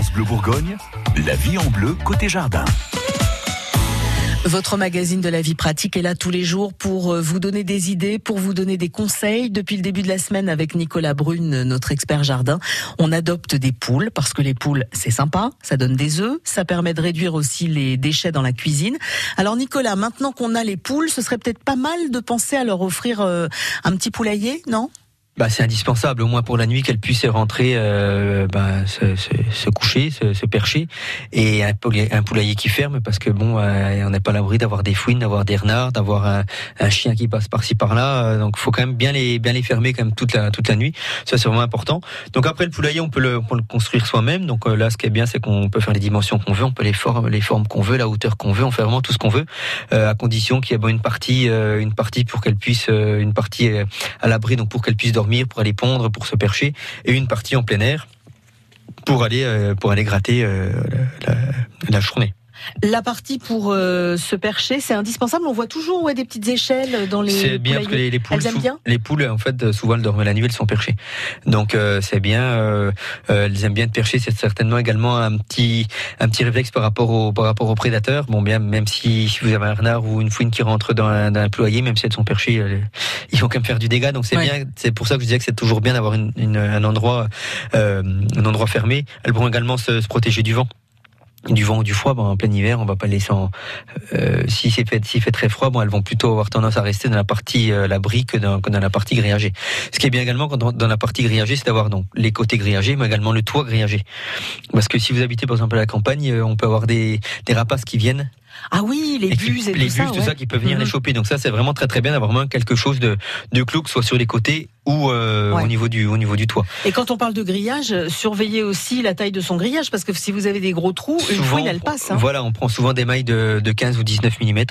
France Bleu Bourgogne, la vie en bleu côté jardin. Votre magazine de la vie pratique est là tous les jours pour euh, vous donner des idées, pour vous donner des conseils. Depuis le début de la semaine, avec Nicolas Brune, notre expert jardin, on adopte des poules parce que les poules, c'est sympa, ça donne des œufs, ça permet de réduire aussi les déchets dans la cuisine. Alors Nicolas, maintenant qu'on a les poules, ce serait peut-être pas mal de penser à leur offrir euh, un petit poulailler, non? Bah, c'est indispensable, au moins pour la nuit, qu'elle puisse rentrer, euh, bah, se, se, se, coucher, se, se, percher, et un poulailler, qui ferme, parce que bon, euh, on n'est pas l'abri d'avoir des fouines, d'avoir des renards, d'avoir un, un, chien qui passe par-ci par-là, euh, donc faut quand même bien les bien les fermer quand même toute la toute la nuit. Ça c'est vraiment important. Donc après le poulailler, on peut le, on peut le construire soi-même. Donc euh, là, ce qui est bien, c'est qu'on peut faire les dimensions qu'on veut, on peut les formes les formes qu'on veut, la hauteur qu'on veut, on fait vraiment tout ce qu'on veut, à condition qu'il y ait bon, une partie une partie pour qu'elle puisse une partie à l'abri, donc pour qu'elle puisse dormir pour aller pondre, pour se percher, et une partie en plein air pour aller euh, gratter euh, la, journée. La partie pour euh, se percher, c'est indispensable. On voit toujours ouais, des petites échelles dans les. C'est bien parce que les, les poules, elles aiment bien. Les poules, en fait, souvent elles dorment la nuit, elles sont perchées. Donc euh, c'est bien. Euh, elles aiment bien de percher. C'est certainement également un petit un petit réflexe par rapport au par rapport aux prédateurs. Bon bien, même si, si vous avez un renard ou une fouine qui rentre dans un, dans un poulailler, même si elles sont perchées, ils vont quand même faire du dégât. Donc c'est ouais. bien. C'est pour ça que je disais que c'est toujours bien d'avoir une, une, un endroit un endroit fermé. Elles pourront également se, se protéger du vent du vent ou du froid, bon, en plein hiver, on va pas laisser en, euh, si c'est fait, s'il fait très froid, bon, elles vont plutôt avoir tendance à rester dans la partie euh, l'abri que dans, que dans la partie grillagée. Ce qui est bien également dans, dans la partie grillagée, c'est d'avoir donc les côtés grillagés, mais également le toit grillagé. Parce que si vous habitez par exemple à la campagne, euh, on peut avoir des, des rapaces qui viennent ah oui, les buses et, les tout buses, ça, tout ouais. ça qui peuvent venir mmh. les choper. Donc ça, c'est vraiment très très bien d'avoir moins quelque chose de, de clou, que ce soit sur les côtés ou euh, ouais. au niveau du au niveau du toit. Et quand on parle de grillage, surveillez aussi la taille de son grillage parce que si vous avez des gros trous, souvent, une fouine elle passe. Hein. Voilà, on prend souvent des mailles de, de 15 ou 19 mm.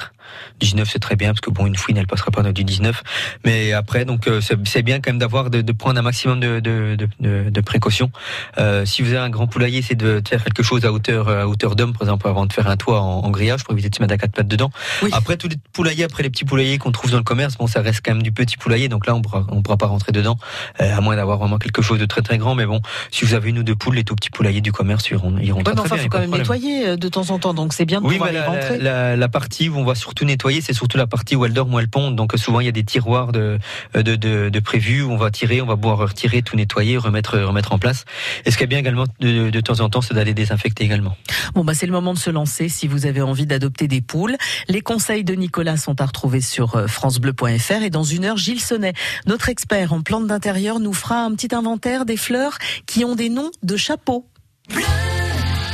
19 c'est très bien parce que bon une fouine elle passera pas dans du 19. Mais après donc euh, c'est bien quand même d'avoir de, de, prendre un maximum de de, de, de précautions. Euh, si vous avez un grand poulailler, c'est de faire quelque chose à hauteur à hauteur d'homme par exemple avant de faire un toit en, en, grillage pour éviter de se mettre à quatre pattes dedans. Oui. Après tous les poulaillers, après les petits poulaillers qu'on trouve dans le commerce, bon ça reste quand même du petit poulailler donc là on pourra on pourra pas rentrer dedans. Euh, à moins d'avoir vraiment quelque chose de très très grand. Mais bon, si vous avez une ou deux poules, les tout petits poulaillers du commerce iront, iront ouais, très, mais enfin, bien. Il faut quand même nettoyer euh, de temps en temps, donc c'est bien de oui, pouvoir les la, rentrer. La, la, partie où on va surtout nettoyer, c'est surtout la partie où elles dorment, où elles pondent. Donc souvent il y a des tiroirs de, de, de, de prévus où on va tirer, on va pouvoir retirer, tout nettoyer, remettre, remettre en place. Et ce qui est bien également de, de temps en temps, c'est d'aller désinfecter également. Bon, bah c'est le moment de se lancer si vous avez envie d'adopter des poules. Les conseils de Nicolas sont à retrouver sur euh, francebleu.fr et dans une heure, Gilles Sonnet, notre en plantes d'intérieur, nous fera un petit inventaire des fleurs qui ont des noms de chapeaux.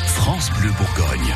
France Bleu Bourgogne.